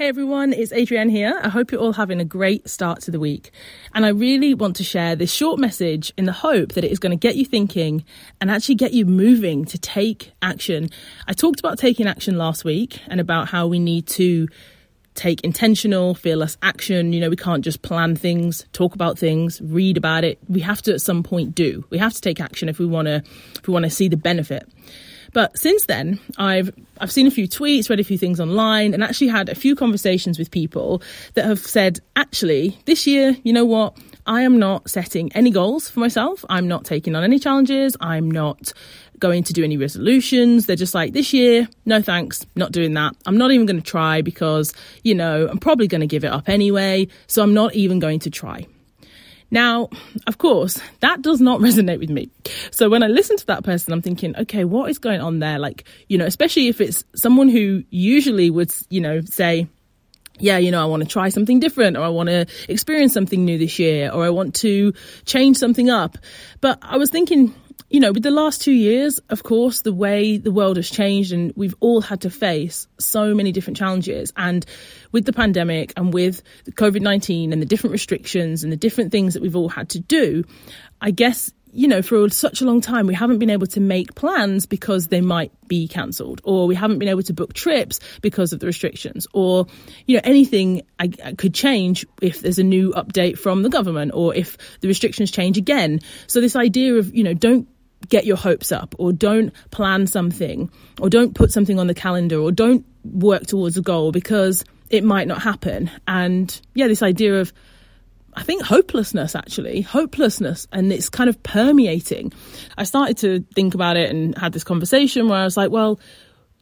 Hey everyone, it's Adrienne here. I hope you're all having a great start to the week. And I really want to share this short message in the hope that it is going to get you thinking and actually get you moving to take action. I talked about taking action last week and about how we need to take intentional, fearless action. You know, we can't just plan things, talk about things, read about it. We have to at some point do. We have to take action if we want to if we want to see the benefit. But since then, I've I've seen a few tweets, read a few things online, and actually had a few conversations with people that have said, actually, this year, you know what? I am not setting any goals for myself. I'm not taking on any challenges. I'm not going to do any resolutions. They're just like, this year, no thanks, not doing that. I'm not even going to try because, you know, I'm probably going to give it up anyway. So I'm not even going to try. Now, of course, that does not resonate with me. So when I listen to that person, I'm thinking, okay, what is going on there? Like, you know, especially if it's someone who usually would, you know, say, yeah, you know, I want to try something different or I want to experience something new this year or I want to change something up. But I was thinking, you know, with the last two years, of course, the way the world has changed and we've all had to face so many different challenges. And with the pandemic and with COVID 19 and the different restrictions and the different things that we've all had to do, I guess you know, for such a long time, we haven't been able to make plans because they might be cancelled, or we haven't been able to book trips because of the restrictions, or, you know, anything I, I could change if there's a new update from the government, or if the restrictions change again. So, this idea of, you know, don't get your hopes up or don't plan something or don't put something on the calendar or don't work towards a goal because it might not happen. And yeah, this idea of, I think hopelessness actually, hopelessness, and it's kind of permeating. I started to think about it and had this conversation where I was like, well,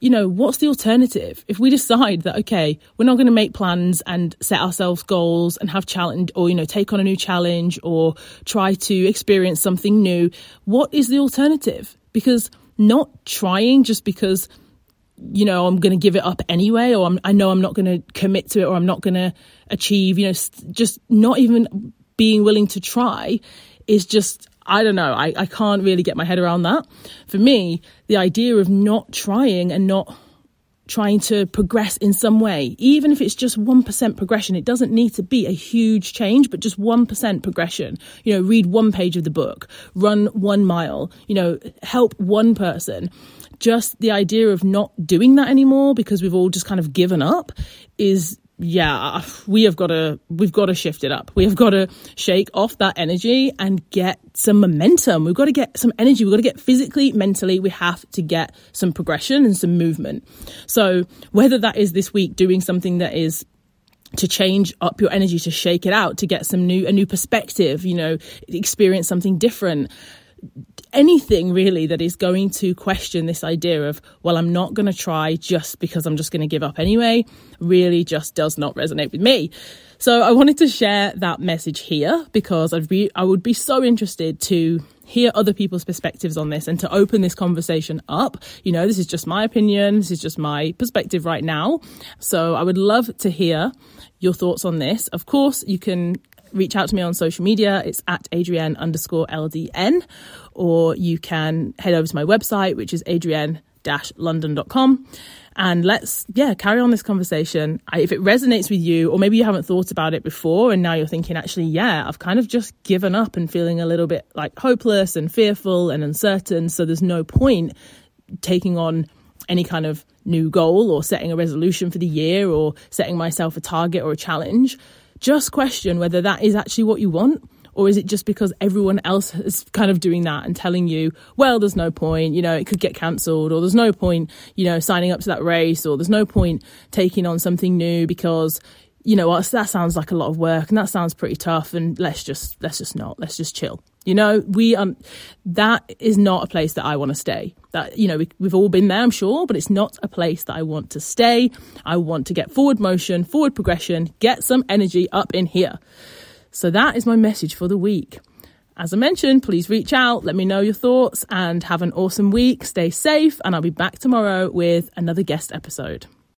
you know, what's the alternative? If we decide that, okay, we're not going to make plans and set ourselves goals and have challenge or, you know, take on a new challenge or try to experience something new, what is the alternative? Because not trying just because, you know, I'm going to give it up anyway, or I'm, I know I'm not going to commit to it or I'm not going to achieve, you know, just not even being willing to try is just I don't know. I, I can't really get my head around that. For me, the idea of not trying and not trying to progress in some way, even if it's just 1% progression, it doesn't need to be a huge change, but just 1% progression. You know, read one page of the book, run one mile, you know, help one person. Just the idea of not doing that anymore because we've all just kind of given up is yeah, uh, we have got to we've got to shift it up. We have got to shake off that energy and get some momentum. We've got to get some energy. We've got to get physically, mentally. We have to get some progression and some movement. So whether that is this week doing something that is to change up your energy, to shake it out, to get some new a new perspective, you know, experience something different anything really that is going to question this idea of, well, I'm not going to try just because I'm just going to give up anyway, really just does not resonate with me. So I wanted to share that message here because I'd be, I would be so interested to hear other people's perspectives on this and to open this conversation up. You know, this is just my opinion. This is just my perspective right now. So I would love to hear your thoughts on this. Of course, you can reach out to me on social media. It's at Adrienne underscore LDN, or you can head over to my website, which is adrienne london.com and let's yeah carry on this conversation. I, if it resonates with you or maybe you haven't thought about it before and now you're thinking actually yeah i've kind of just given up and feeling a little bit like hopeless and fearful and uncertain. So there's no point taking on any kind of new goal or setting a resolution for the year or setting myself a target or a challenge just question whether that is actually what you want or is it just because everyone else is kind of doing that and telling you, well, there's no point, you know, it could get cancelled, or there's no point, you know, signing up to that race, or there's no point taking on something new because, you know, that sounds like a lot of work and that sounds pretty tough, and let's just let's just not, let's just chill. You know, we um, that is not a place that I want to stay. That you know, we, we've all been there, I'm sure, but it's not a place that I want to stay. I want to get forward motion, forward progression, get some energy up in here. So that is my message for the week. As I mentioned, please reach out, let me know your thoughts, and have an awesome week. Stay safe, and I'll be back tomorrow with another guest episode.